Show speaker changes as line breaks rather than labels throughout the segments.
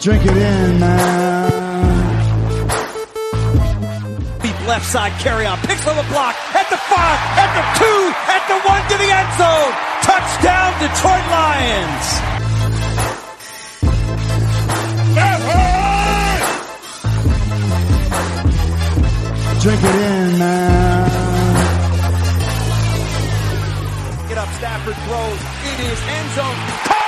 Drink it in, man.
Deep left side carry on. Picks on the block. At the five. At the two. At the one to the end zone. Touchdown Detroit Lions.
Drink it in, man.
Get up. Stafford throws. It is end zone. Caught.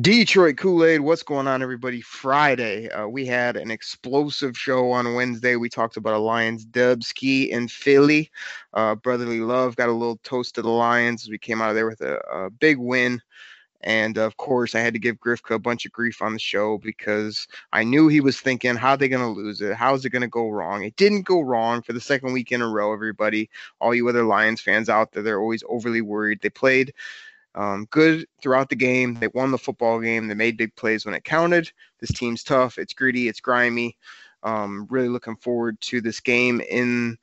Detroit Kool Aid, what's going on, everybody? Friday, uh, we had an explosive show on Wednesday. We talked about a Lions dub ski in Philly. Uh, brotherly love got a little toast to the Lions as we came out of there with a, a big win. And of course, I had to give Grifka a bunch of grief on the show because I knew he was thinking, how are they going to lose it? How is it going to go wrong? It didn't go wrong for the second week in a row, everybody. All you other Lions fans out there, they're always overly worried. They played um, good throughout the game. They won the football game. They made big plays when it counted. This team's tough. It's gritty. It's grimy. Um, really looking forward to this game in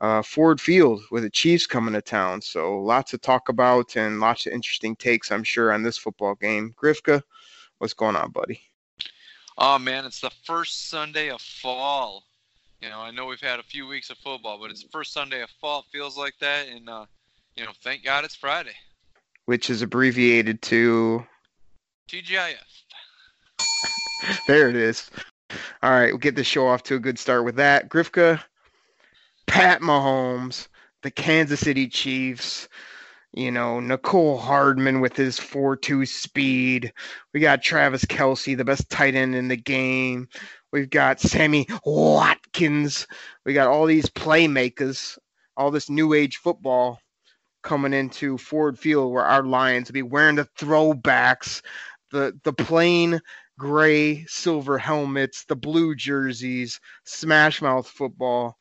uh, Ford Field with the Chiefs coming to town. So lots to talk about and lots of interesting takes, I'm sure, on this football game. Grifka, what's going on, buddy?
Oh man, it's the first Sunday of fall. You know, I know we've had a few weeks of football, but it's the first Sunday of fall. Feels like that, and uh, you know, thank God it's Friday.
Which is abbreviated to
TGIF.
there it is. All right, we'll get the show off to a good start with that. Grifka, Pat Mahomes, the Kansas City Chiefs, you know, Mecole Hardman with his 4 2 speed. We got Travis Kelce, the best tight end in the game. We've got Sammy Watkins. We got all these playmakers, all this new age football coming into Ford Field where our Lions will be wearing the throwbacks, the the plain gray silver helmets, the blue jerseys, smash mouth football.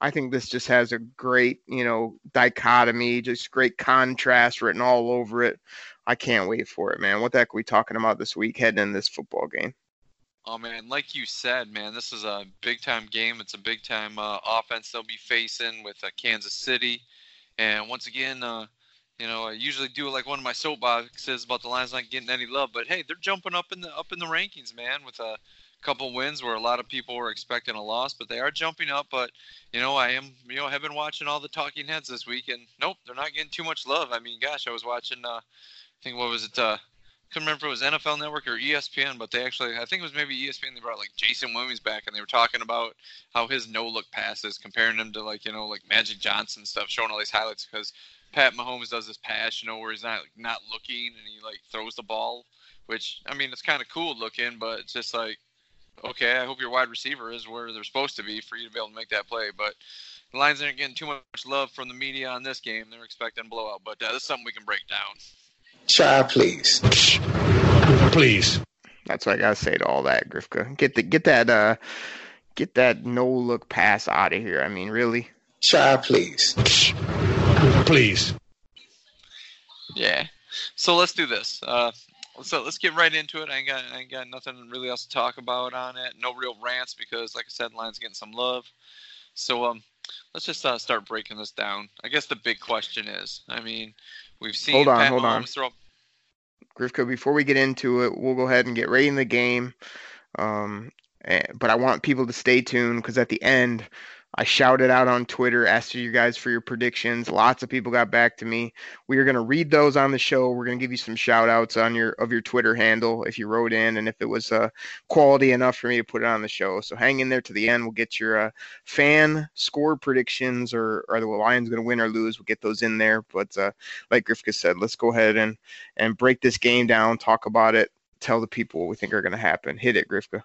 I think this just has a great, you know, dichotomy, just great contrast written all over it. I can't wait for it, man. What the heck are we talking about this week heading in this football game?
Oh man, like you said, man, this is a big time game. It's a big time uh, offense they'll be facing with uh, Kansas City. And once again, uh, you know, I usually do like one of my soapboxes about the Lions not getting any love, but hey, they're jumping up in the up in the rankings, man, with a couple wins where a lot of people were expecting a loss, but they are jumping up. But you know, I am, you know, have been watching all the talking heads this week, and nope, they're not getting too much love. I mean, gosh, I was watching, uh, I think what was it? Uh, couldn't remember if it was NFL Network or ESPN, but they actually, I think it was maybe ESPN. They brought like Jason Williams back, and they were talking about how his no look passes, comparing him to like you know like Magic Johnson stuff, showing all these highlights because Pat Mahomes does this pass, you know, where he's not like, not looking and he like throws the ball, which I mean it's kind of cool looking, but it's just like okay, I hope your wide receiver is where they're supposed to be for you to be able to make that play, but. The Lions aren't getting too much love from the media on this game. They're expecting blowout, but uh, this is something we can break down.
Child, please.
Please.
That's what I gotta say to all that, Grifka. Get the get that uh get that no look pass out of here. I mean, really.
Child, please.
Please.
Yeah. So let's do this. Uh, so let's get right into it. I ain't got I ain't got nothing really else to talk about on it. No real rants because, like I said, Lions getting some love. So um, let's just uh, start breaking this down. I guess the big question is, I mean, we've seen
Hold on,
Pat
hold on.
Mahomes throw.
Grifka, before we get into it, we'll go ahead and get right in the game. Um, eh, but I want people to stay tuned because at the end, I shouted out on Twitter, asked you guys for your predictions. Lots of people got back to me. We are going to read those on the show. We're going to give you some shout outs on your of your Twitter handle if you wrote in and if it was uh, quality enough for me to put it on the show. So hang in there to the end. We'll get your uh, fan score predictions or are the Lions going to win or lose? We'll get those in there. But uh, like Grifka said, let's go ahead and and break this game down, talk about it, tell the people what we think are going to happen. Hit it, Grifka.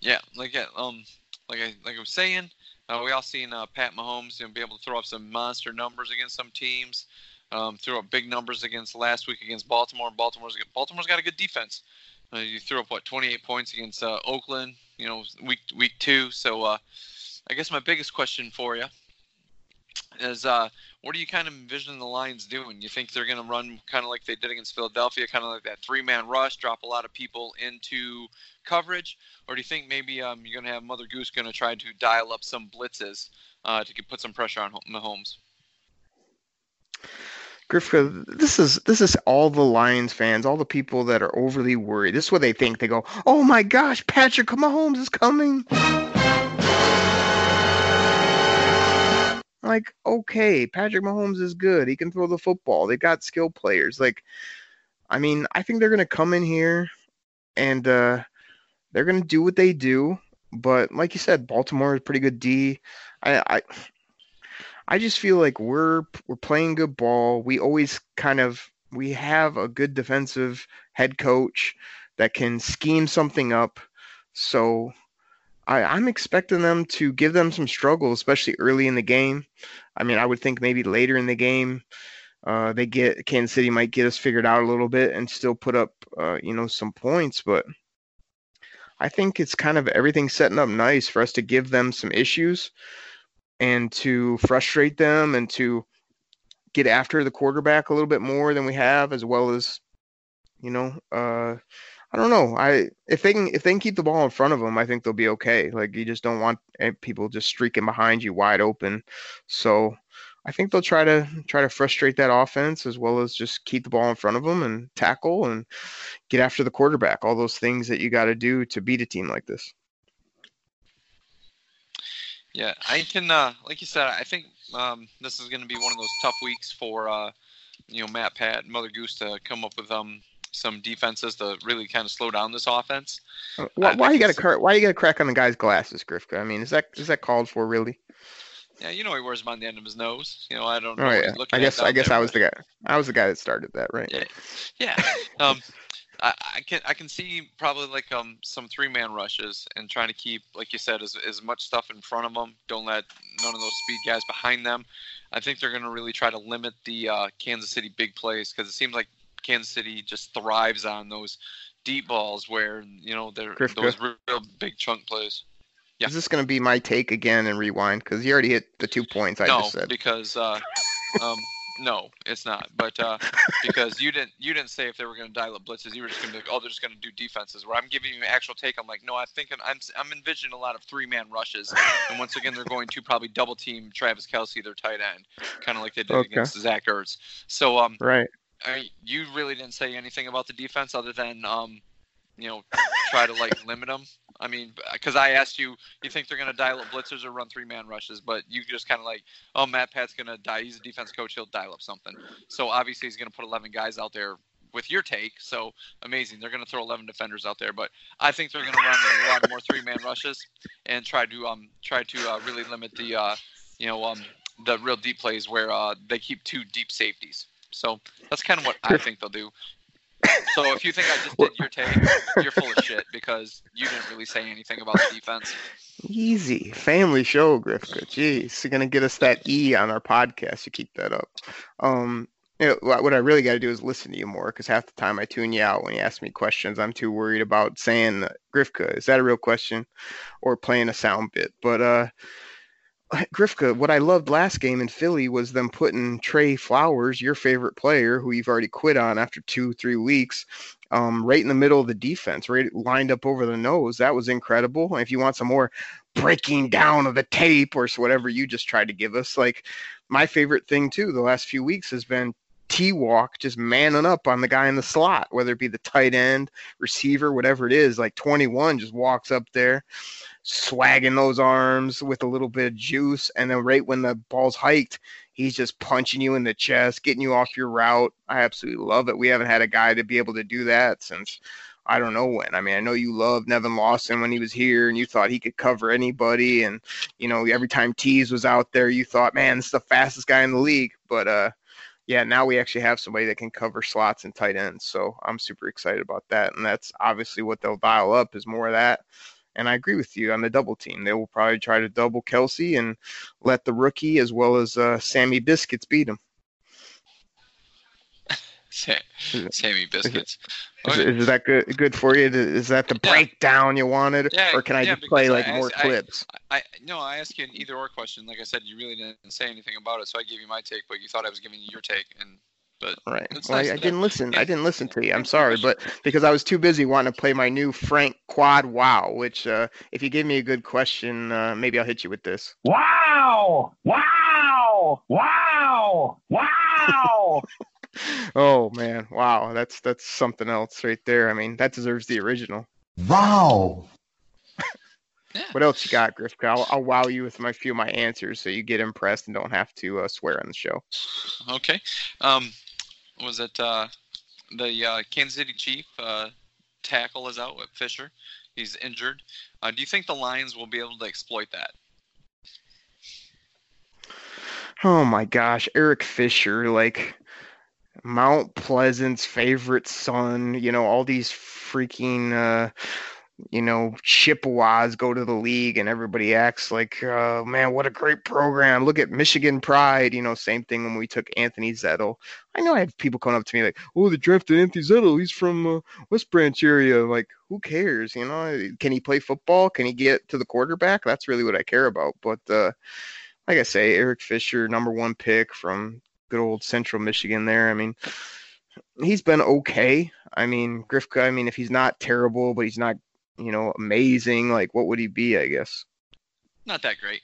Yeah, like um, like I like I was saying, uh, we all seen uh, Pat Mahomes know, be able to throw up some monster numbers against some teams. Um, threw up big numbers against last week against Baltimore. Baltimore's Baltimore's got a good defense. Uh, you threw up what 28 points against uh, Oakland. you know, week week two. So uh, I guess my biggest question for you is uh, what are you kind of envisioning the Lions doing? You think they're going to run kind of like they did against Philadelphia, kind of like that three man rush, drop a lot of people into coverage, or do you think maybe um, you're going to have Mother Goose going to try to dial up some blitzes uh, to put some pressure on Mahomes?
Grifka, this is this is all the Lions fans, all the people that are overly worried. This is what they think. They go, "Oh my gosh, Patrick Mahomes is coming." Like, okay, Patrick Mahomes is good. He can throw the football. They got skill players. Like, I mean, I think they're gonna come in here and uh, they're gonna do what they do. But like you said, Baltimore is pretty good D. I, I I just feel like we're we're playing good ball. We always kind of we have a good defensive head coach that can scheme something up. So I, I'm expecting them to give them some struggle, especially early in the game. I mean, I would think maybe later in the game, uh, they get Kansas City might get us figured out a little bit and still put up, uh, you know, some points. But I think it's kind of everything setting up nice for us to give them some issues and to frustrate them and to get after the quarterback a little bit more than we have, as well as, you know, uh, I don't know. I if they can if they can keep the ball in front of them, I think they'll be okay. Like you just don't want eh, people just streaking behind you wide open. So I think they'll try to try to frustrate that offense as well as just keep the ball in front of them and tackle and get after the quarterback. All those things that you got to do to beat a team like this.
Yeah, I can. Uh, like you said, I think um, this is going to be one of those tough weeks for uh, you know Matt Pat, Mother Goose to come up with um some defenses to really kind of slow down this offense.
Uh, why, why you got to crack? Why you got to crack on the guy's glasses, Grifka? I mean, is that is that called for really?
Yeah, you know he wears them on the end of his nose. You know, I don't.
know. Oh yeah. I guess I guess there, I was but... the guy. I was the guy that started that, right?
Yeah. Yeah. um, I, I can I can see probably like um some three man rushes and trying to keep like you said as as much stuff in front of them. Don't let none of those speed guys behind them. I think they're going to really try to limit the uh, Kansas City big plays because it seems like Kansas City just thrives on those deep balls where you know they're Grifka. those real big chunk plays.
Yeah. Is this going to be my take again and rewind? Because you already hit the two points I
no,
just said.
because uh, um, no, it's not. But uh, because you didn't you didn't say if they were going to dial up blitzes, you were just going to be like, oh, they're just going to do defenses. Where I'm giving you an actual take, I'm like, no, I think I'm I'm envisioning a lot of three man rushes, and once again, they're going to probably double team Travis Kelce, their tight end, kind of like they did okay. against Zach Ertz. So um,
right.
I mean, you really didn't say anything about the defense other than um, you know, try to like limit them. I mean, because I asked you, you think they're going to dial up blitzers or run three man rushes, but you just kind of like, oh, Matt Pat's going to die. He's a defense coach. He'll dial up something. So obviously he's going to put 11 guys out there with your take. So amazing. They're going to throw 11 defenders out there, but I think they're going to run a lot more three man rushes and try to um try to uh, really limit the uh you know um the real deep plays where uh they keep two deep safeties. So that's kind of what I think they'll do. So if you think I just did your take, you're full of shit because you didn't really say anything about the defense.
Easy. Family show, Grifka. Jeez, you're gonna get us that E on our podcast. You keep that up. Um, you know, what I really got to do is listen to you more because half the time I tune you out when you ask me questions. I'm too worried about saying Grifka. Is that a real question, or playing a sound bit? But uh, Grifka, what I loved last game in Philly was them putting Trey Flowers, your favorite player, who you've already quit on after two, three weeks, um, right in the middle of the defense, right lined up over the nose. That was incredible. And if you want some more breaking down of the tape or whatever you just tried to give us, like my favorite thing too, the last few weeks has been T walk, just manning up on the guy in the slot, whether it be the tight end, receiver, whatever it is. Like 21 just walks up there swagging those arms with a little bit of juice. And then right when the ball's hiked, he's just punching you in the chest, getting you off your route. I absolutely love it. We haven't had a guy to be able to do that since I don't know when. I mean, I know you loved Nevin Lawson when he was here and you thought he could cover anybody. And, you know, every time Teez was out there, you thought, man, this is the fastest guy in the league. But, uh, yeah, now we actually have somebody that can cover slots and tight ends. So I'm super excited about that. And that's obviously what they'll dial up is more of that. And I agree with you on the double team. They will probably try to double Kelce and let the rookie as well as uh, Sammy Biscuits beat him.
Sa- Sammy biscuits.
Is,
Okay.
is that good good for you? Is that the
Yeah.
breakdown you wanted,
Yeah,
or can I
yeah,
just play like
I
more
asked- I-
clips?
I no, I asked you an either or question. Like I said, you really didn't say anything about it, so I gave you my take, but you thought I was giving you your take, and but
Right. Well,
nice
I, I didn't listen. I didn't listen to you. I'm sorry, but because I was too busy wanting to play my new Frank Quad Wow, which uh, if you give me a good question, uh, maybe I'll hit you with this.
Wow! Wow! Wow! Wow!
Oh man, wow, that's that's something else right there. I mean, that deserves the original.
Wow.
What else you got, Griff? I'll, I'll wow you with my few of my answers so you get impressed and don't have to uh, swear on the show.
okay. Um, was it uh, the uh, Kansas City Chief uh, tackle is out with Fisher? He's injured. Uh, do you think the Lions will be able to exploit that?
Oh my gosh, Eric Fisher, like Mount Pleasant's favorite son, you know, all these freaking uh you know, Chippewas go to the league and everybody acts like, uh, man, what a great program. Look at Michigan Pride, you know, same thing when we took Anthony Zettel. I know I have people coming up to me like, oh, they drafted Anthony Zettel. He's from uh, West Branch area. Like, who cares? You know, can he play football? Can he get to the quarterback? That's really what I care about. But, uh, like I say, Eric Fisher, number one pick from good old Central Michigan there. I mean, he's been okay. I mean, Grifka, I mean, if he's not terrible, but he's not, you know, amazing, like what would he be, I guess?
Not that great.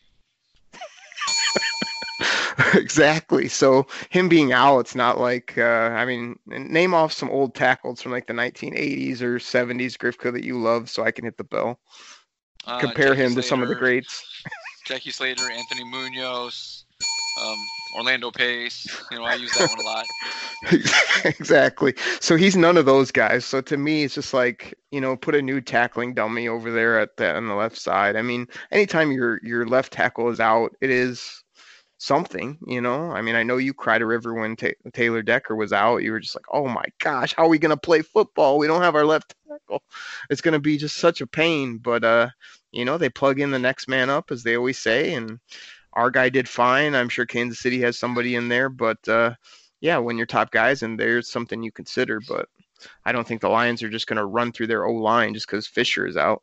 exactly. So him being out, it's not like, uh, I mean, name off some old tackles from like the 1980s or 70s, Grifka, that you love so I can hit the bell.
Uh,
Compare
Jackie
him to some of the greats.
Jackie Slater, Anthony Munoz, um, Orlando Pace. You know, I use that one a lot.
exactly. So he's none of those guys. So to me, it's just like you know, put a new tackling dummy over there at the on the left side. I mean, anytime your your left tackle is out, it is something. You know, I mean, I know you cried a river when Ta Taylor Decker was out. You were just like, oh my gosh, how are we gonna play football? We don't have our left tackle. It's gonna be just such a pain. But uh, you know, they plug in the next man up, as they always say, and our guy did fine. I'm sure Kansas City has somebody in there, but uh, yeah, when your top guys and there's something you consider. But I don't think the Lions are just going to run through their O line just because Fisher is out.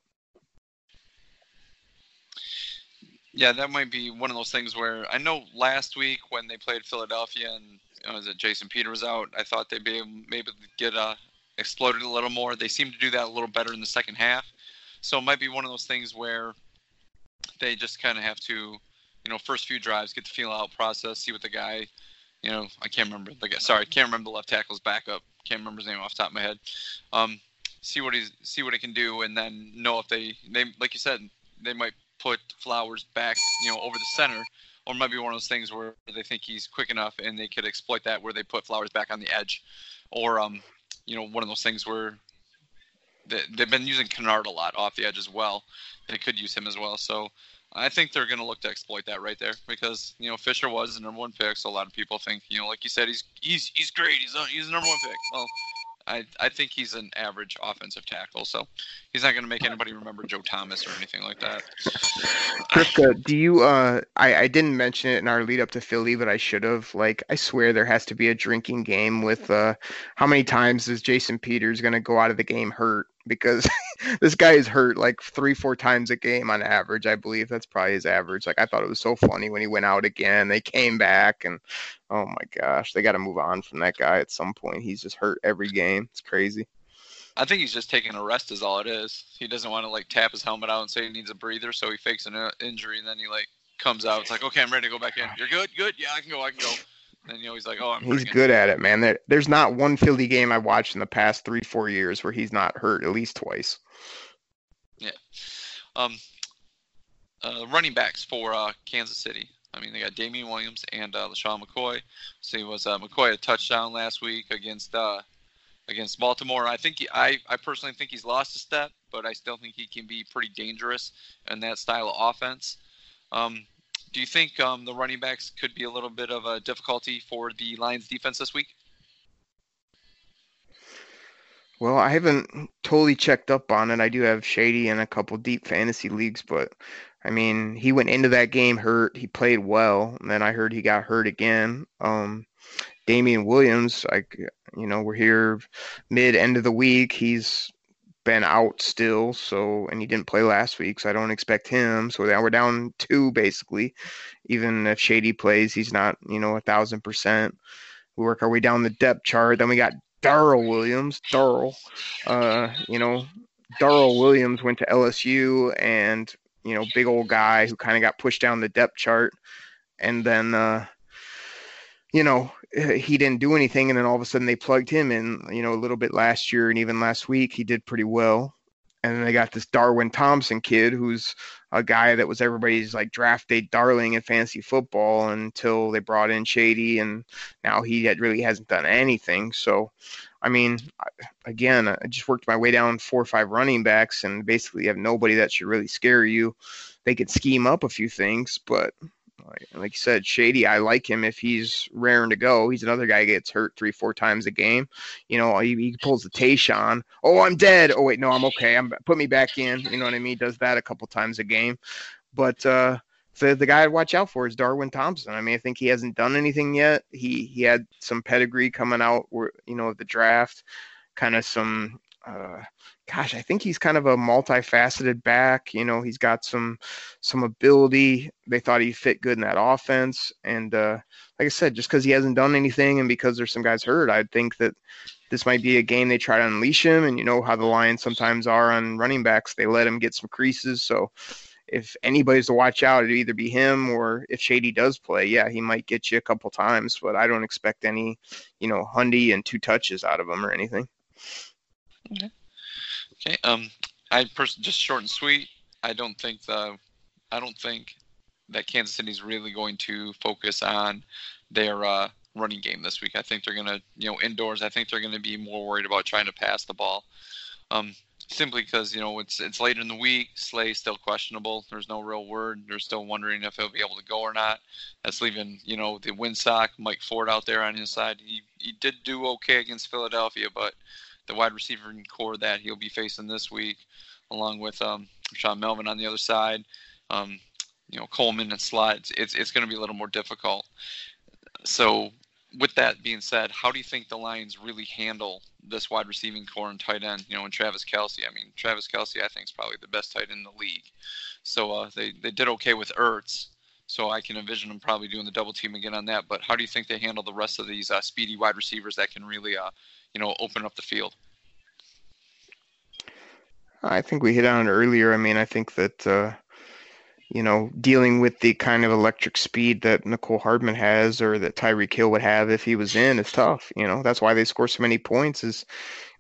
Yeah, that might be one of those things where I know last week when they played Philadelphia and you know, was it Jason Peter was out, I thought they'd be maybe get uh, exploded a little more. They seem to do that a little better in the second half. So it might be one of those things where they just kind of have to, you know, first few drives get the feel out process, see what the guy, you know, I can't remember the guy. Sorry, I can't remember the left tackle's backup. Can't remember his name off the top of my head. Um, see what he's see what he can do, and then know if they they like you said they might put Flowers back, you know, over the center, or might be one of those things where they think he's quick enough and they could exploit that where they put Flowers back on the edge, or um, you know, one of those things where they, they've been using Kennard a lot off the edge as well. They could use him as well. So I think they're going to look to exploit that right there because you know Fisher was the number one pick, so a lot of people think you know, like you said, he's he's he's great. He's a, he's the number one pick. Well, I I think he's an average offensive tackle, so he's not going to make anybody remember Joe Thomas or anything like that.
Kripka, do you? Uh, I I didn't mention it in our lead up to Philly, but I should have. Like, I swear there has to be a drinking game with. Uh, how many times is Jason Peters going to go out of the game hurt? Because this guy is hurt like three, four times a game on average. I believe that's probably his average. Like, I thought it was so funny when he went out again. They came back, and oh my gosh, they got to move on from that guy at some point. He's just hurt every game. It's crazy.
I think he's just taking a rest is all it is. He doesn't want to like tap his helmet out and say he needs a breather, so he fakes an uh, injury and then he like comes out. It's like, okay, I'm ready to go back in. You're good, good, yeah, I can go, I can go. And you know he's like, oh, I'm.
He's good at it, man. There, there's not one Philly game I've watched in the past three, four years where he's not hurt at least twice. Yeah.
Um, uh, running backs for uh, Kansas City. I mean, they got Damien Williams and uh, LeSean McCoy. So he was uh, McCoy a touchdown last week against uh, against Baltimore. I think he, I I personally think he's lost a step, but I still think he can be pretty dangerous in that style of offense. Um, do you think um, the running backs could be a little bit of a difficulty for the Lions defense this week?
Well, I haven't totally checked up on it. I do have Shady in a couple deep fantasy leagues, but I mean, he went into that game hurt. He played well, and then I heard he got hurt again. Um, Damien Williams, like you know, we're here mid end of the week. He's been out still, so and he didn't play last week, so I don't expect him. So now we're down two basically. Even if Shady plays, he's not you know a thousand percent. We work our way down the depth chart. Then we got Darrel Williams. Darrel, uh, you know, Darrel Williams went to LSU and you know, big old guy who kind of got pushed down the depth chart, and then uh, you know he didn't do anything, and then all of a sudden they plugged him in. You know, a little bit last year and even last week he did pretty well. And then they got this Darwin Thompson kid, who's a guy that was everybody's like draft day darling in fantasy football until they brought in Shady, and now he had really hasn't done anything. So I mean, again, I just worked my way down four or five running backs and basically have nobody that should really scare you. They could scheme up a few things, but like, you said, Shady, I like him if he's raring to go. He's another guy gets hurt three, four times a game. You know, he, he pulls the Tayshaun. Oh, I'm dead. Oh wait, no, I'm okay. I'm put me back in. You know what I mean? Does that a couple times a game, but uh, the the guy I'd watch out for is Darwin Thompson. I mean, I think he hasn't done anything yet. He he had some pedigree coming out, where you know, the draft, kind of some. Uh, gosh, I think he's kind of a multifaceted back. You know, he's got some some ability. They thought he fit good in that offense, and uh, like I said, just because he hasn't done anything, and because there's some guys hurt, I think that this might be a game they try to unleash him. And you know how the Lions sometimes are on running backs; they let him get some creases. So if anybody's to watch out, it'd either be him or if Shady does play, yeah, he might get you a couple times, but I don't expect any, you know, Hundy and two touches out of him or anything.
Okay. Okay. Um, I personally just short and sweet. I don't think the, I don't think that Kansas City's really going to focus on their uh, running game this week. I think they're going to, you know, indoors. I think they're going to be more worried about trying to pass the ball. Um, simply because you know it's it's late in the week. Slay still questionable. There's no real word. They're still wondering if he'll be able to go or not. That's leaving you know the windsock Mike Ford out there on his side. He he did do okay against Philadelphia, but the wide receiver core that he'll be facing this week, along with um, Sean Melvin on the other side, um, you know Coleman and Slides. It's it's, going to be a little more difficult. So with that being said, how do you think the Lions really handle this wide receiving core and tight end? You know, and Travis Kelce. I mean, Travis Kelce, I think is probably the best tight end in the league. So uh, they they did okay with Ertz. So I can envision them probably doing the double team again on that. But how do you think they handle the rest of these uh, speedy wide receivers that can really, uh, you know, open up the field?
I think we hit on it earlier. I mean, I think that uh, you know, dealing with the kind of electric speed that Mecole Hardman has or that Tyreek Hill would have if he was in is tough. You know, that's why they score so many points is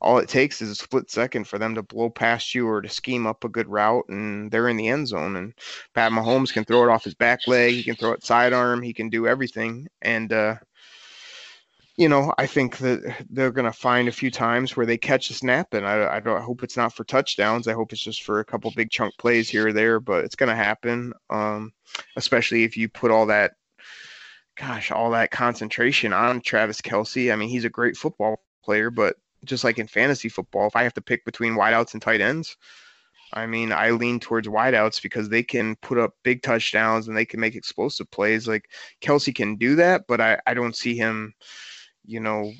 all it takes is a split second for them to blow past you or to scheme up a good route and they're in the end zone. And Pat Mahomes can throw it off his back leg, he can throw it sidearm, he can do everything. And uh you know, I think that they're going to find a few times where they catch a snap, and I, I, don't, I hope it's not for touchdowns. I hope it's just for a couple big chunk plays here or there, but it's going to happen. Um, especially if you put all that, gosh, all that concentration on Travis Kelce. I mean, he's a great football player, but just like in fantasy football, if I have to pick between wideouts and tight ends, I mean, I lean towards wideouts because they can put up big touchdowns and they can make explosive plays. Like Kelce can do that, but I, I don't see him you know,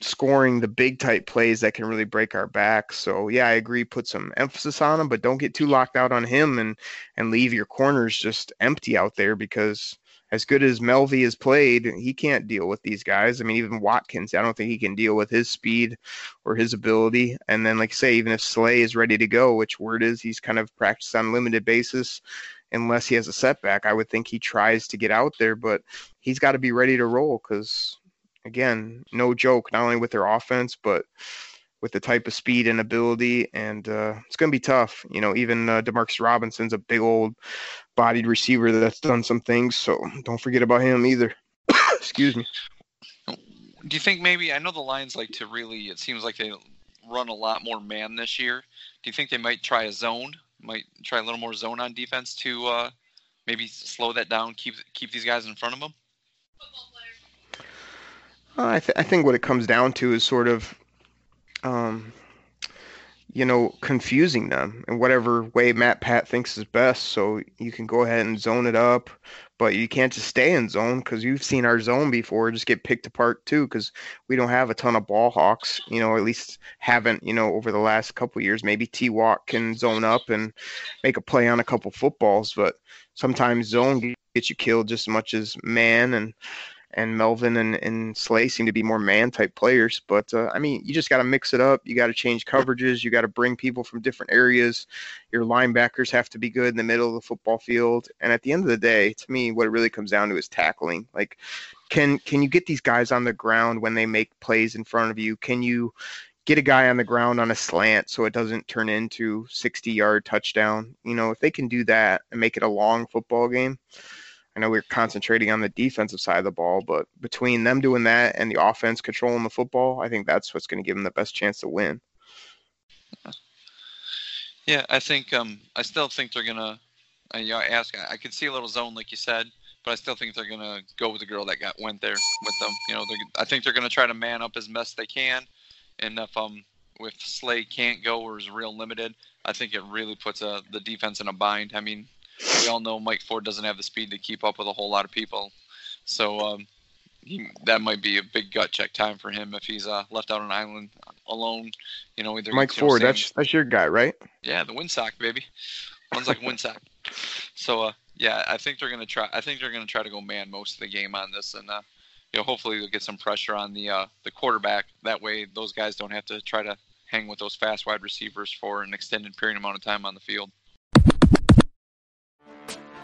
scoring the big type plays that can really break our back. So yeah, I agree. Put some emphasis on him, but don't get too locked out on him and and leave your corners just empty out there because as good as Melvy has played, he can't deal with these guys. I mean, even Watkins, I don't think he can deal with his speed or his ability. And then, like say, even if Slay is ready to go, which word is he's kind of practiced on limited basis, unless he has a setback, I would think he tries to get out there, but he's got to be ready to roll because again, no joke, not only with their offense, but with the type of speed and ability. And uh, it's going to be tough. You know, even uh, Demarcus Robinson's a big old bodied receiver that's done some things. So don't forget about him either. Excuse me.
Do you think maybe, I know the Lions like to really, it seems like they run a lot more man this year. Do you think they might try a zone? Might try a little more zone on defense to uh, maybe slow that down, keep keep these guys in front of them?
I, th- I think what it comes down to is sort of, um, you know, confusing them in whatever way Matt Pat thinks is best. So you can go ahead and zone it up, but you can't just stay in zone because you've seen our zone before just get picked apart too because we don't have a ton of ball hawks, you know, at least haven't, you know, over the last couple years. Maybe T Walk can zone up and make a play on a couple footballs, but sometimes zone gets you killed just as much as man and and Melvin and, and Slay seem to be more man type players. But uh, I mean, you just got to mix it up. You got to change coverages. You got to bring people from different areas. Your linebackers have to be good in the middle of the football field. And at the end of the day, to me, what it really comes down to is tackling. Like, can can you get these guys on the ground when they make plays in front of you? Can you get a guy on the ground on a slant so it doesn't turn into 60 yard touchdown? You know, if they can do that and make it a long football game I know we're concentrating on the defensive side of the ball, but between them doing that and the offense controlling the football, I think that's what's going to give them the best chance to win.
Yeah, I think um, I still think they're gonna. I, you know, I ask. I, I can see a little zone, like you said, but I still think they're gonna go with the girl that got went there with them. You know, I think they're gonna try to man up as best they can, and if um if Slay can't go or is real limited, I think it really puts uh, the defense in a bind. I mean, we all know Mike Ford doesn't have the speed to keep up with a whole lot of people. So um, he, that might be a big gut check time for him if he's uh, left out on an island alone. You know, either
Mike
you know,
Ford,
same-
that's that's your guy, right?
yeah, the windsock baby. Runs like a windsock. So uh, yeah, I think they're gonna try. I think they're gonna try to go man most of the game on this, and uh, you know, hopefully they'll get some pressure on the uh, the quarterback. That way, those guys don't have to try to hang with those fast wide receivers for an extended period amount of time on the field.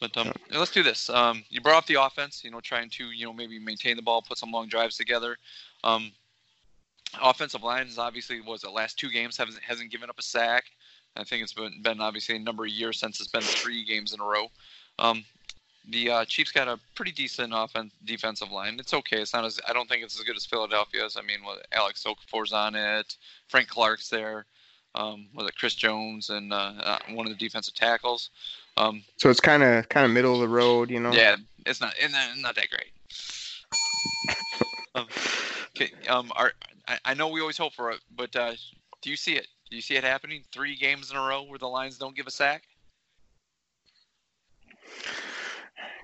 But um, let's do this. Um, you brought up the offense. You know, trying to you know maybe maintain the ball, put some long drives together. Um, offensive line is obviously was the last two games hasn't hasn't given up a sack. I think it's been been obviously a number of years since it's been three games in a row. Um, the uh, Chiefs got a pretty decent offense defensive line. It's okay. It's not as I don't think it's as good as Philadelphia's. I mean, Alex Okafor's on it. Frank Clark's there. Um, was it Chris Jones and uh, uh, one of the defensive tackles? Um,
So it's kind of kind of middle of the road, you know.
yeah, it's not it's not, not that great. um, okay, um, are, I, I know we always hope for it, but uh, do you see it? Do you see it happening? Three games in a row where the Lions don't give a sack?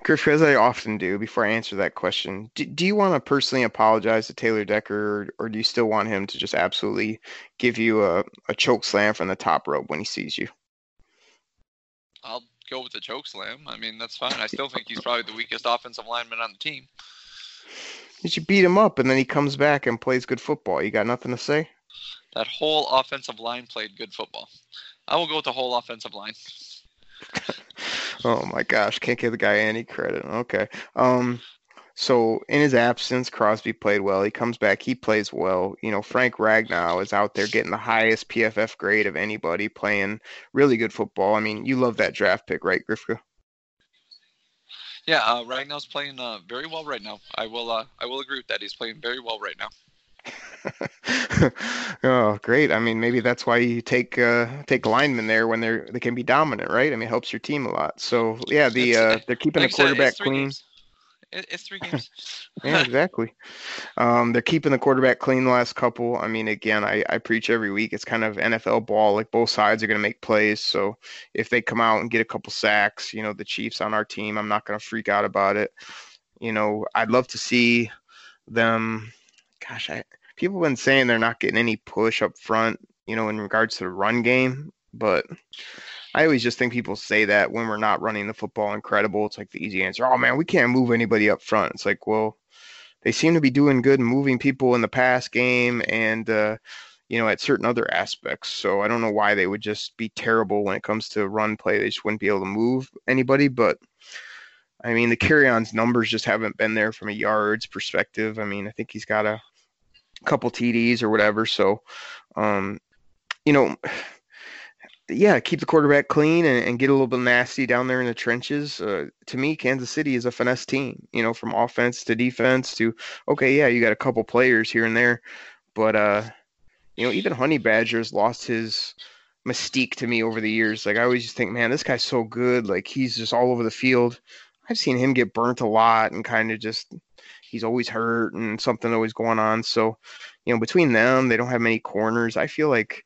Griff, as I often do, before I answer that question, do, do you want to personally apologize to Taylor Decker, or, or do you still want him to just absolutely give you a, a choke slam from the top rope when he sees you?
I'll go with the choke slam. I mean, that's fine. I still think he's probably the weakest offensive lineman on the team.
You should beat him up, and then he comes back and plays good football. You got nothing to say?
That whole offensive line played good football. I will go with the whole offensive line.
Oh my gosh, can't give the guy any credit. Okay. Um, so in his absence, Crosby played well. He comes back, he plays well. You know, Frank Ragnow is out there getting the highest PFF grade of anybody, playing really good football. I mean, you love that draft pick, right, Grifka?
Yeah, uh, Ragnow's playing uh, very well right now. I will uh, I will agree with that. He's playing very well right now.
oh, great. I mean, maybe that's why you take uh, take linemen there when they're they can be dominant, right? I mean, it helps your team a lot. So yeah, the uh, they're keeping
like
the
I said,
quarterback clean.
games. It's three games.
Yeah, exactly. Um, they're keeping the quarterback clean the last couple. I mean, again, I, I preach every week. It's kind of NFL ball. Like both sides are going to make plays. So if they come out and get a couple sacks, you know, the Chiefs on our team, I'm not going to freak out about it. You know, I'd love to see them. Gosh, I, people have been saying they're not getting any push up front, you know, in regards to the run game. But I always just think people say that when we're not running the football incredible. It's like the easy answer. Oh man, we can't move anybody up front. It's like, well, they seem to be doing good moving people in the pass game and uh, you know at certain other aspects. So I don't know why they would just be terrible when it comes to run play. They just wouldn't be able to move anybody. But I mean, the Kerryon's numbers just haven't been there from a yards perspective. I mean, I think he's got a couple TDs or whatever. So, um, you know, yeah, keep the quarterback clean and, and get a little bit nasty down there in the trenches. Uh, to me, Kansas City is a finesse team, you know, from offense to defense to, okay, yeah, you got a couple players here and there, but, uh, you know, even Honey Badger's lost his mystique to me over the years. Like, I always just think, man, this guy's so good. Like, he's just all over the field. I've seen him get burnt a lot and kind of just, he's always hurt and something always going on. So, you know, between them, they don't have many corners. I feel like,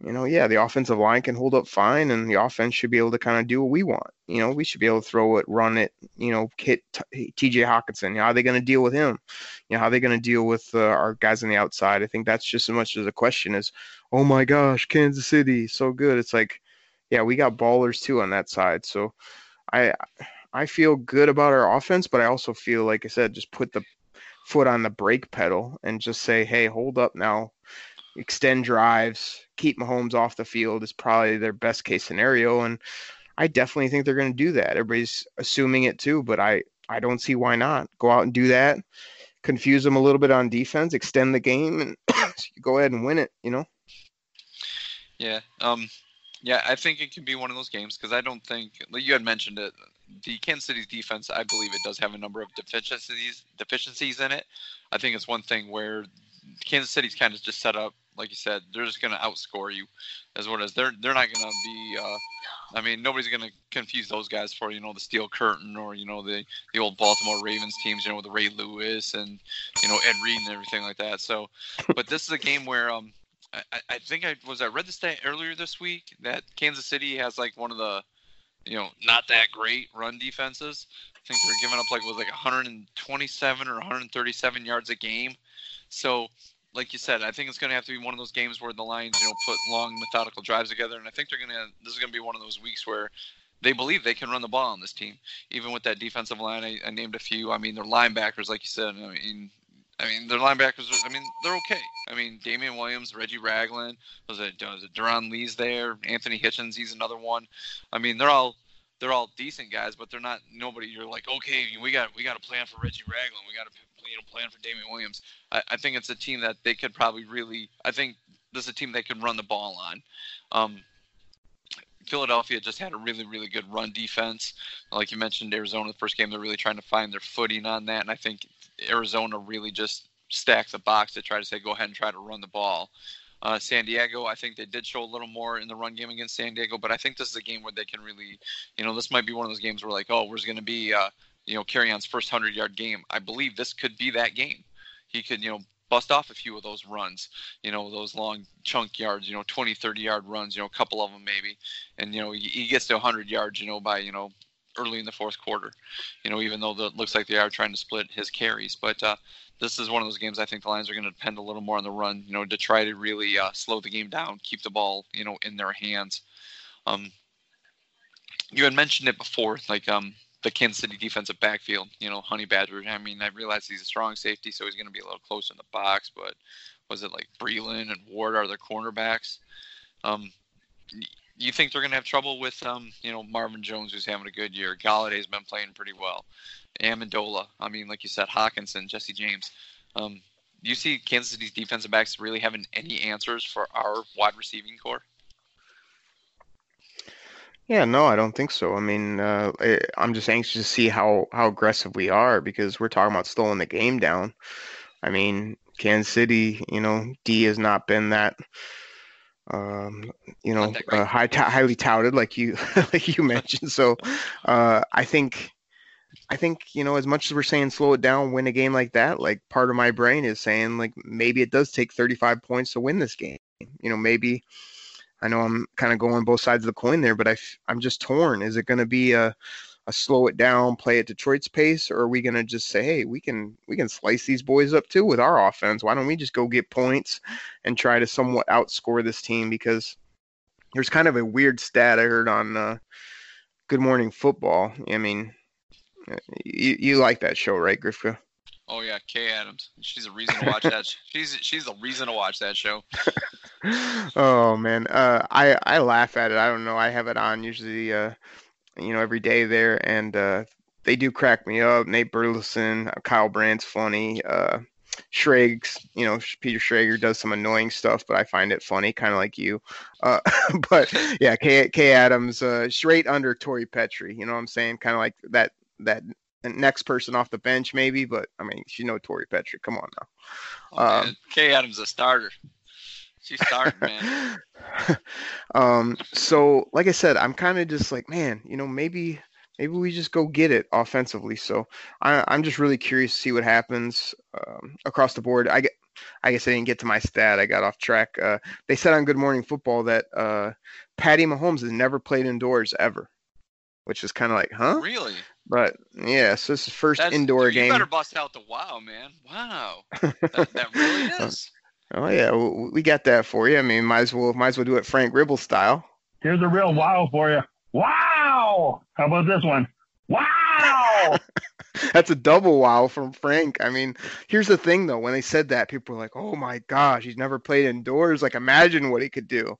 you know, yeah, the offensive line can hold up fine, and the offense should be able to kind of do what we want. You know, we should be able to throw it, run it. You know, hit T.J. Hockenson. You know, how are they going to deal with him? You know, how are they going to deal with uh, our guys on the outside? I think that's just as much as a question as, oh my gosh, Kansas City, so good. It's like, yeah, we got ballers too on that side. So, I I feel good about our offense, but I also feel like I said, just put the foot on the brake pedal and just say, hey, hold up now extend drives, keep Mahomes off the field is probably their best case scenario. And I definitely think they're going to do that. Everybody's assuming it too, but I, I don't see why not. Go out and do that, confuse them a little bit on defense, extend the game, and go ahead and win it, you know?
Yeah. Um, yeah, I think it could be one of those games because I don't think like you had mentioned it. The Kansas City's defense, I believe it does have a number of deficiencies deficiencies in it. I think it's one thing where Kansas City's kind of just set up, like you said, they're just going to outscore you, as what is. They're they're not going to be. Uh, I mean, nobody's going to confuse those guys for you know the Steel Curtain or you know the the old Baltimore Ravens teams, you know with Ray Lewis and you know Ed Reed and everything like that. So, but this is a game where um I, I think I was I read the stat earlier this week that Kansas City has like one of the you know not that great run defenses. I think they're giving up like was like 127 or 137 yards a game. So, like you said, I think it's going to have to be one of those games where the Lions, you know, put long methodical drives together, and I think they're going to. This is going to be one of those weeks where they believe they can run the ball on this team, even with that defensive line. I, I named a few. I mean, their linebackers, like you said. I mean, I mean, their linebackers. Are, I mean, they're okay. I mean, Damian Williams, Reggie Ragland, was it was it Darron Lee's there? Anthony Hitchens, he's another one. I mean, they're all they're all decent guys, but they're not nobody. You're like, okay, we got we got a plan for Reggie Ragland. We got a you know plan for Damian Williams. I, I think it's a team that they could probably really. I think this is a team they can run the ball on. Um, Philadelphia just had a really, really good run defense. Like you mentioned, Arizona, the first game, they're really trying to find their footing on that. And I think Arizona really just stacked the box to try to say, go ahead and try to run the ball. Uh, San Diego, I think they did show a little more in the run game against San Diego, but I think this is a game where they can really, you know, this might be one of those games where like, oh, we're going to be, uh, you know, Kerryon's first hundred yard game. I believe this could be that game. He could, you know, bust off a few of those runs, you know, those long chunk yards, you know, 20, 30 yard runs, you know, a couple of them maybe. And, you know, he, he gets to 100 yards, you know, by, you know, early in the fourth quarter, you know, even though it looks like they are trying to split his carries. But uh, this is one of those games I think the Lions are going to depend a little more on the run, you know, to try to really uh, slow the game down, keep the ball, you know, in their hands. Um, you had mentioned it before, like um, the Kansas City defensive backfield. You know, Honey Badger. I mean, I realize he's a strong safety, so he's going to be a little close in the box. But was it like Breeland and Ward are their cornerbacks? Um, you think they're going to have trouble with, um, you know, Marvin Jones, who's having a good year. Golladay's been playing pretty well. Amendola. I mean, like you said, Hockenson, Jesse James. Um, do you see Kansas City's defensive backs really having any answers for our wide receiving core?
Yeah, no, I don't think so. I mean, uh, I- I'm just anxious to see how how aggressive we are because we're talking about slowing the game down. I mean, Kansas City, you know, D has not been that, um, you know, uh, high highly touted like you like you mentioned. So uh, I think I think you know as much as we're saying slow it down, win a game like that. Like part of my brain is saying like maybe it does take 35 points to win this game. You know, maybe I know I'm kind of going both sides of the coin there, but I I'm just torn. Is it going to be a a slow it down, play at Detroit's pace, or are we going to just say, hey, we can we can slice these boys up too with our offense? Why don't we just go get points and try to somewhat outscore this team? Because there's kind of a weird stat I heard on uh, Good Morning Football. I mean, uh, you you like that show, right, Grifka?
Oh yeah, Kay Adams. She's a reason to watch that. She's she's a reason to watch that show.
oh man, uh, I I laugh at it. I don't know. I have it on usually. Uh, you know, every day there, and uh, they do crack me up. Nate Burleson, uh, Kyle Brandt's funny. Uh, Schrags, you know, Peter Schrager does some annoying stuff, but I find it funny, kind of like you. Uh, but yeah, Kay, Kay Adams, uh, straight under Tori Petry. You know what I'm saying? Kind of like that that next person off the bench, maybe. But I mean, you know Tori Petry. Come on now.
Oh, um, Kay Adams a starter. She's starting, man.
um, so like I said, I'm kind of just like, man, you know, maybe maybe we just go get it offensively. So I, am just really curious to see what happens um, across the board. I get, I guess I didn't get to my stat. I got off track. Uh, they said on Good Morning Football that uh, Patty Mahomes has never played indoors ever, which is kind of like, huh?
Really?
But yeah, so this is first
That's,
indoor
you
game.
You better bust out the wow, man! Wow, that, that really is.
Oh yeah, we got that for you. I mean, might as well might as well do it Frank Ribble style.
Here's a real wow for you. Wow! How about this one? Wow!
That's a double wow from Frank. I mean, here's the thing though. When they said that, people were like, "Oh my gosh, he's never played indoors. Like, imagine what he could do."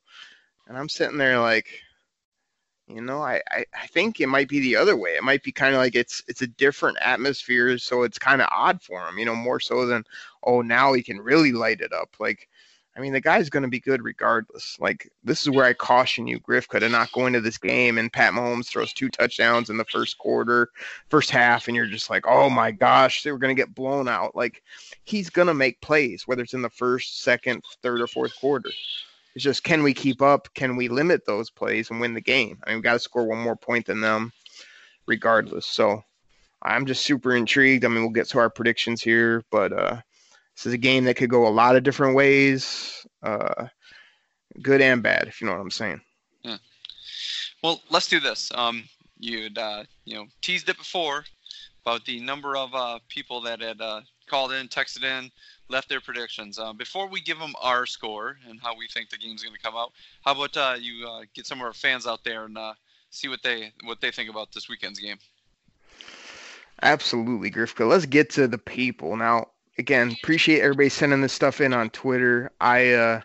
And I'm sitting there like, you know, I, I, I think it might be the other way. It might be kind of like it's it's a different atmosphere, so it's kind of odd for him, you know, more so than oh now he can really light it up. Like, I mean, the guy's going to be good regardless. Like, this is where I caution you, Grifka, to not go into this game and Pat Mahomes throws two touchdowns in the first quarter, first half, and you're just like, oh my gosh, they were going to get blown out. Like, he's going to make plays, whether it's in the first, second, third, or fourth quarter. It's just can we keep up? Can we limit those plays and win the game? I mean, we've got to score one more point than them, regardless. So I'm just super intrigued. I mean, we'll get to our predictions here, but uh, this is a game that could go a lot of different ways, uh, good and bad, if you know what I'm saying.
Yeah. Well, let's do this. Um, you'd uh, you know teased it before about the number of uh, people that had uh, called in, texted in, left their predictions. Uh, before we give them our score and how we think the game's going to come out, how about uh, you uh, get some of our fans out there and uh, see what they what they think about this weekend's game?
Absolutely, Grifka. Let's get to the people now. Again, appreciate everybody sending this stuff in on Twitter. I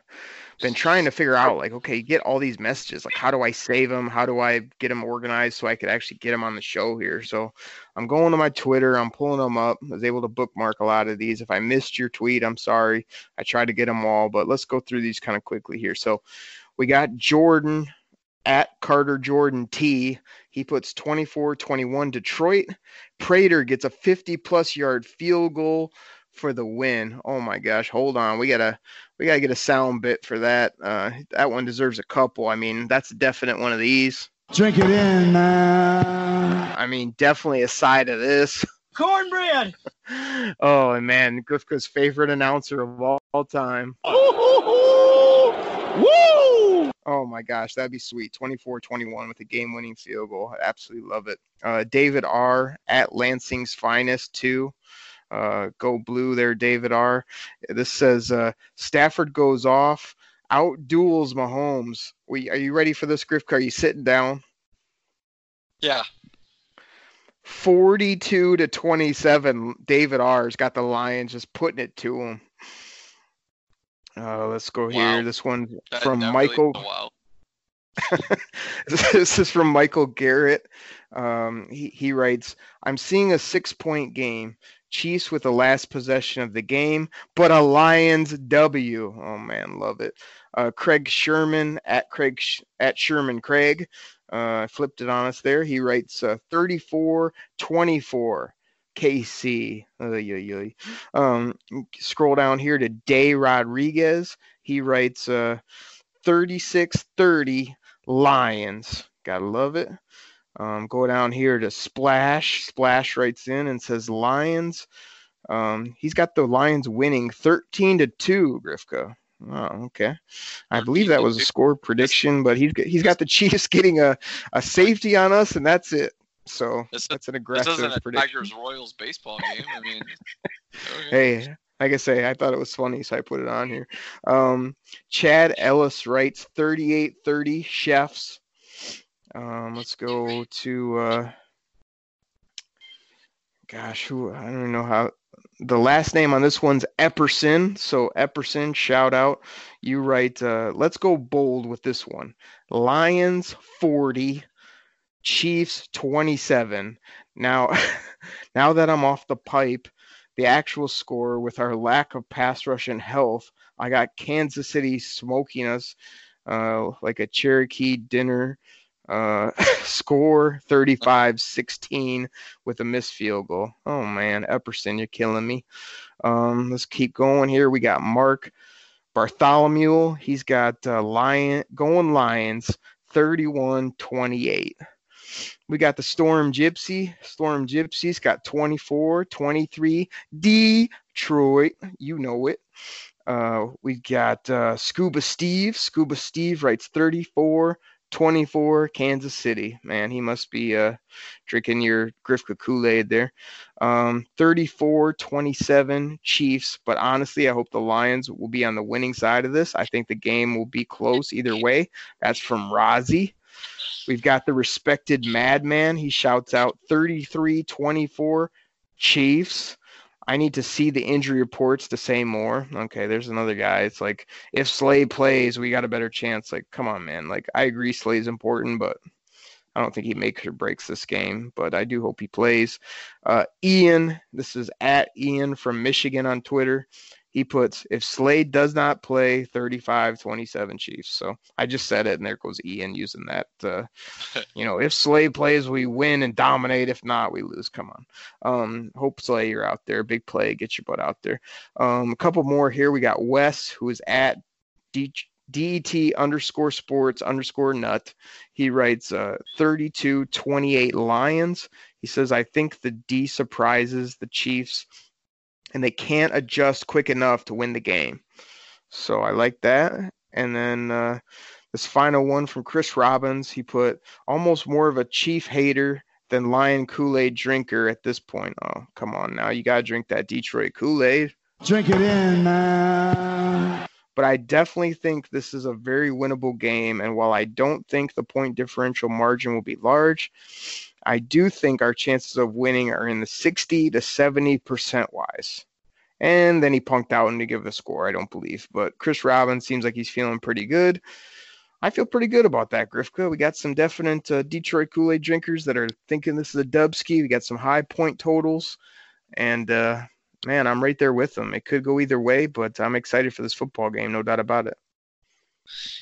been trying to figure out like okay get all these messages like how do i save them? How do i get them organized so i could actually get them on the show here? So i'm going to my twitter i'm pulling them up i was able to bookmark a lot of these. If i missed your tweet i'm sorry i tried to get them all but let's go through these kind of quickly here. So we got jordan at Carter Jordan T. He puts 24 21 Detroit. Prater gets a 50 plus yard field goal for the win. Oh my gosh, hold on. We gotta we gotta get a sound bit for that. Uh, that one deserves a couple. I mean, that's a definite one of these.
Drink it in, man.
I mean, definitely a side of this.
Cornbread.
oh and man, Grifka's favorite announcer of all, all time.
Woo!
Oh my gosh, that'd be sweet. 24-21 with a game-winning field goal. I absolutely love it. Uh, David R. at Lansing's finest too. Uh, go blue there, David R. This says uh, Stafford goes off, out duels Mahomes. We, are you ready for this, Griff? Are you sitting down?
Yeah.
42 to 27. David R.'s got the Lions just putting it to him. Uh, let's go here. This one
That-
from
that really-
Michael.
wow.
this is from Michael Garrett. Um, he, he writes, I'm seeing a six point game. Chiefs with the last possession of the game, but a Lions W. Oh man, love it. Uh, Craig Sherman at Craig at Sherman Craig. Uh, flipped it on us there. He writes uh, 34 24. KC. Um, scroll down here to Day Rodriguez. He writes uh, 36-30 Lions. Gotta love it. Um, go down here to Splash. Splash writes in and says Lions. Um, he's got the Lions winning 13 to 2, Grifka. Oh, okay. I believe that was a score prediction, but he's he's got the Chiefs getting a, a safety on us, and that's it. So
This,
that's an
this
aggressive
isn't a
prediction.
Tigers Royals baseball game. I mean, okay.
Hey, like I say, I thought it was funny, so I put it on here. Um, Chad Ellis writes 38-30 chefs. Um, let's go to uh, gosh, who I don't even know how the last name on this one's Epperson. So Epperson, shout out. You write uh, let's go bold with this one. Lions 40, Chiefs 27. Now now that I'm off the pipe, the actual score with our lack of pass rush and health, I got Kansas City smoking us uh, like a Cherokee dinner. Uh, score 35-16 with a missed field goal. Oh man, Epperson, you're killing me. Um, let's keep going here. We got Mark Bartholomew. He's got uh, Lion going Lions 31-28. We got the Storm Gypsy. Storm Gypsy's got 24, 23. Detroit, you know it. Uh, we got uh, Scuba Steve. Scuba Steve writes 34, 24, Kansas City. Man, he must be uh, drinking your Grifka Kool Aid there. Um, 34, 27, Chiefs. But honestly, I hope the Lions will be on the winning side of this. I think the game will be close either way. That's from Rozzy. We've got the respected Madman. He shouts out 33 24 Chiefs. I need to see the injury reports to say more. Okay, there's another guy. It's like if Slay plays, we got a better chance. Like, come on, man. Like, I agree Slay's important, but I don't think he makes or breaks this game. But I do hope he plays. Uh, Ian, this is at Ian from Michigan on Twitter. He puts if Slay does not play 35 27 Chiefs. So I just said it, and there goes Ian using that. Uh, you know, if Slay plays, we win and dominate. If not, we lose. Come on. Um, hope Slay, you're out there. Big play. Get your butt out there. Um, a couple more here. We got Wes, who is at D- DET underscore sports underscore nut. He writes uh, 32 28 Lions. He says, I think the D surprises the Chiefs and they can't adjust quick enough to win the game. So I like that. And then uh, this final one from Chris Robbins, he put almost more of a Chief hater than Lion Kool Aid drinker at this point. Oh, come on now. You got to drink that Detroit Kool Aid.
Drink it in, man.
But I definitely think this is a very winnable game. And while I don't think the point differential margin will be large, I do think our chances of winning are in the 60 to 70% wise. And then he punked out and to give a score, I don't believe. But Chris Robbins seems like he's feeling pretty good. I feel pretty good about that, Grifka. We got some definite uh, Detroit Kool Aid drinkers that are thinking this is a dub ski. We got some high point totals. And uh, man, I'm right there with them. It could go either way, but I'm excited for this football game, no doubt about it.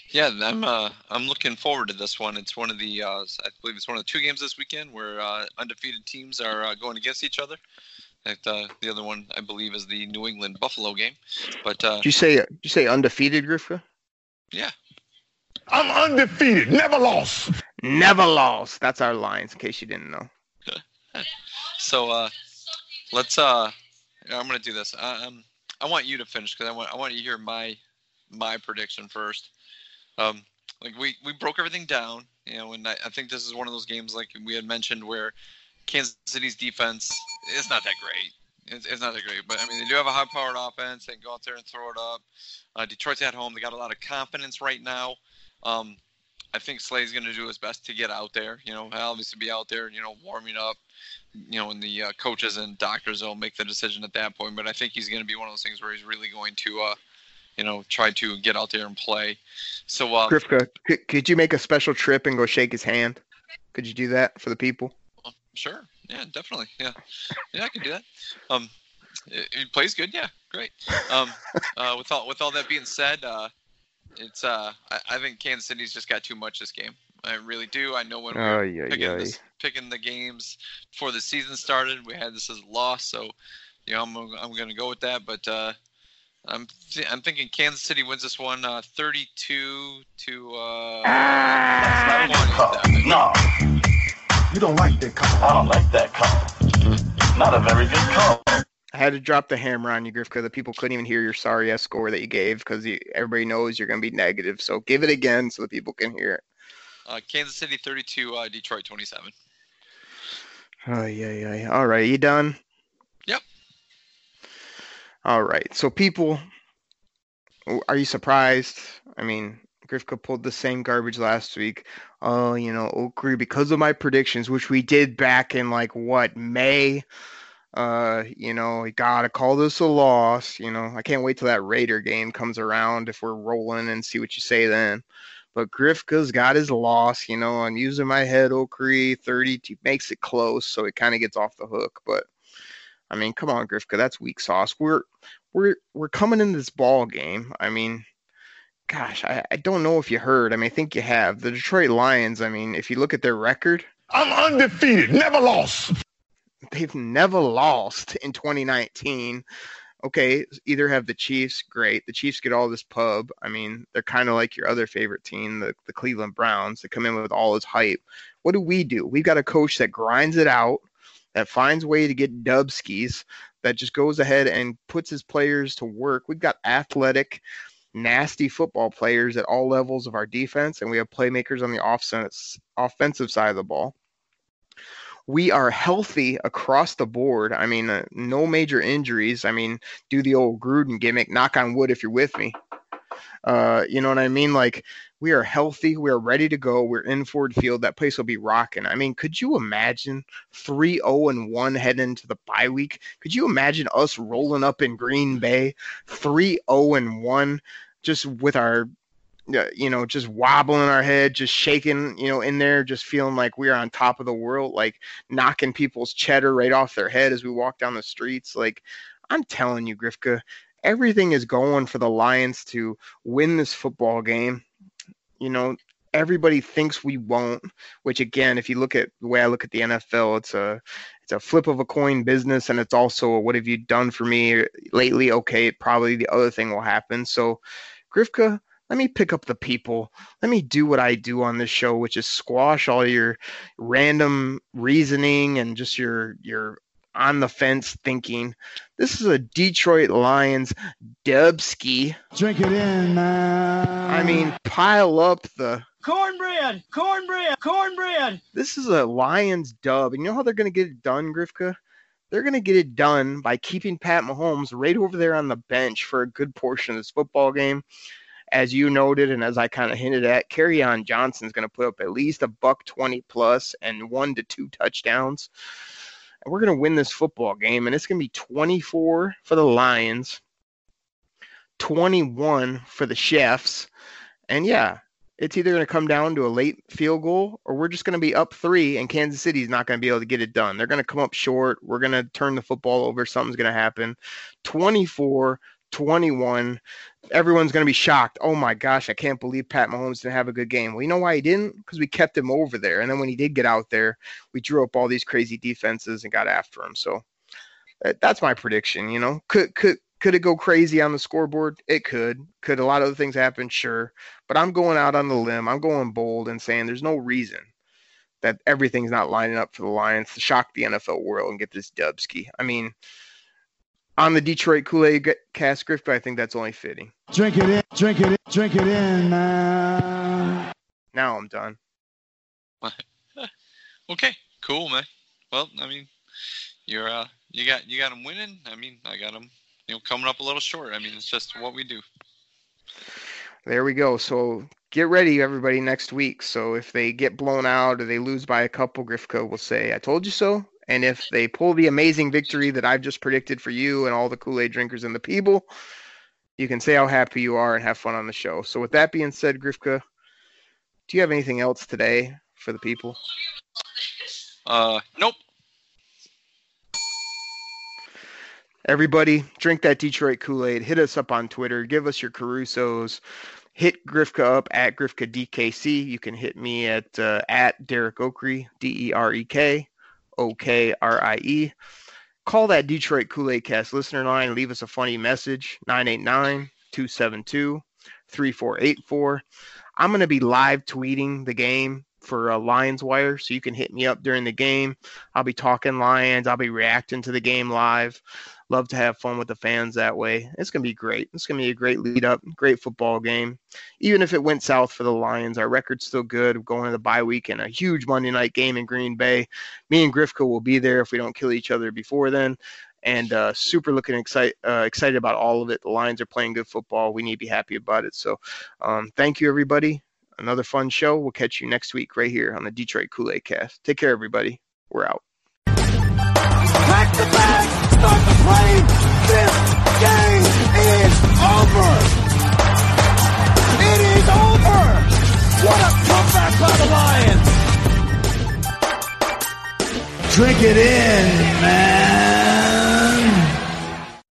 Yeah, I'm uh, I'm looking forward to this one. It's one of the uh, I believe it's one of the two games this weekend where uh, undefeated teams are uh, going against each other. Like the the other one I believe is the New England Buffalo game. But uh,
Did you say did you say undefeated, Grifka?
yeah,
I'm undefeated, never lost.
Never lost. That's our lines, in case you didn't know.
so uh, let's uh, I'm gonna do this. I, um, I want you to finish because I want I want you to hear my my prediction first. Um, like we we broke everything down, you know, and I, I think this is one of those games like we had mentioned where Kansas City's defense is not that great. It's, it's not that great, but I mean they do have a high-powered offense. They can go out there and throw it up. Uh, Detroit's at home. They got a lot of confidence right now. Um, I think Slay's going to do his best to get out there. You know, obviously be out there, you know, warming up. You know, and the uh, coaches and doctors will make the decision at that point. But I think he's going to be one of those things where he's really going to, uh, you know, try to get out there and play. So, uh,
Grifka, could, could you make a special trip and go shake his hand? Could you do that for the people?
Sure. Yeah, definitely. Yeah. Yeah, I can do that. Um, he plays good. Yeah, great. Um, uh, with all with all that being said, uh, it's uh, I, I think Kansas City's just got too much this game. I really do. I know when we
Oh
were
yeah,
picking,
yeah.
this, picking the games before the season started, we had this as a loss. So, you know, I'm I'm gonna go with that. But uh, I'm th- I'm thinking Kansas City wins this one, uh, 32 to uh.
No. You don't like that call. I don't like that call. Not a very good call.
I had to drop the hammer on you, Griff, because the people couldn't even hear your sorry ass score that you gave because everybody knows you're going to be negative. So give it again so the people can hear it.
Uh, Kansas City 32, uh, Detroit 27.
Oh, yeah, yeah, yeah. All right, you done? All right. So, people, are you surprised? I mean, Grifka pulled the same garbage last week. Oh, you know, Okrie, because of my predictions, which we did back in like what, May? Uh, you know, you gotta call this a loss. You know, I can't wait till that Raider game comes around if we're rolling and see what you say then. But Grifka's got his loss, you know. I'm using my head, Okrie 32 makes it close, so it kind of gets off the hook. But I mean, come on, Grifka, that's weak sauce. We're we're we're coming in this ball game. I mean, gosh, I, I don't know if you heard. I mean, I think you have. The Detroit Lions, I mean, if you look at their record,
I'm undefeated, never lost.
they've never lost in 2019. Okay, either have the Chiefs, great. The Chiefs get all this pub. I mean, they're kind of like your other favorite team, the, the Cleveland Browns, that come in with all this hype. What do we do? We've got a coach that grinds it out, that finds a way to get dub skis, that just goes ahead and puts his players to work. We've got athletic, nasty football players at all levels of our defense, and we have playmakers on the offense, offensive side of the ball we are healthy across the board. I mean, uh, no major injuries. I mean, do the old Gruden gimmick, knock on wood if you're with me. Uh, you know what I mean? Like, we are healthy. We are ready to go. We're in Ford Field. That place will be rocking. I mean, could you imagine 3 0 and 1 heading into the bye week? Could you imagine us rolling up in Green Bay 3 0 and 1 just with our you know, just wobbling our head, just shaking, you know, in there, just feeling like we're on top of the world, like knocking people's cheddar right off their head as we walk down the streets. Like, I'm telling you, Grifka, everything is going for the Lions to win this football game. You know, everybody thinks we won't, which again, if you look at the way I look at the NFL, it's a it's a flip of a coin business and it's also a, what have you done for me lately? Okay, probably the other thing will happen. So, Grifka, let me pick up the people. Let me do what I do on this show, which is squash all your random reasoning and just your your on the fence thinking. This is a Detroit Lions dubski.
Drink it in, man.
I mean, pile up the
Cornbread, cornbread, cornbread.
this is a Lions dub. And you know how they're going to get it done, Grifka? They're going to get it done by keeping Pat Mahomes right over there on the bench for a good portion of this football game. As you noted, and as I kind of hinted at, Kerryon Johnson's going to put up at least a buck 20 plus and one to two touchdowns. We're going to win this football game, and it's going to be 24 for the Lions, 21 for the Chefs. And yeah, it's either going to come down to a late field goal or we're just going to be up three and Kansas City's not going to be able to get it done. They're going to come up short. We're going to turn the football over. Something's going to happen. 24 21. Everyone's going to be shocked. Oh my gosh, I can't believe Pat Mahomes didn't have a good game. Well, you know why he didn't? Because we kept him over there. And then when he did get out there, we drew up all these crazy defenses and got after him. So that's my prediction. You know, could could could it go crazy on the scoreboard? It could. Could a lot of other things happen? Sure. But I'm going out on the limb. I'm going bold and saying there's no reason that everything's not lining up for the Lions to shock the NFL world and get this dubski. I mean, on the Detroit Kool-Aid cast script, I think that's only fitting.
Drink it in, drink it in, drink it in, man.
Now I'm done.
okay, cool, man. Well, I mean, you're uh, you got you got them winning. I mean, I got them, you know, coming up a little short. I mean, it's just what we do.
There we go. So get ready, everybody, next week. So if they get blown out or they lose by a couple, Grifka will say, "I told you so." And if they pull the amazing victory that I've just predicted for you and all the Kool Aid drinkers and the people, you can say how happy you are and have fun on the show. So, with that being said, Grifka, do you have anything else today for the people?
Uh, nope.
Everybody, drink that Detroit Kool Aid. Hit us up on Twitter. Give us your Carusos. hit Grifka up at Grifka DKC. You can hit me at uh, at Derek Okrie, D E R E K O K R I E. Call that Detroit Kool Aid Cast listener line. Leave us a funny message 989 272 3484. I'm going to be live tweeting the game for uh, Lions Wire, so you can hit me up during the game. I'll be talking Lions. I'll be reacting to the game live. Love to have fun with the fans that way. It's going to be great. It's going to be a great lead up, great football game. Even if it went south for the Lions, our record's still good. We're going to the bye week and a huge Monday night game in Green Bay. Me and Grifka will be there if we don't kill each other before then. And uh, super looking excited uh, excited about all of it. The Lions are playing good football. We need to be happy about it. So, um, thank you everybody. Another fun show. We'll catch you next week right here on the Detroit Kool Aid Cast. Take care, everybody. We're out.
Start the plane. This game is over. It is over. What a comeback by the Lions.
Drink it in, man.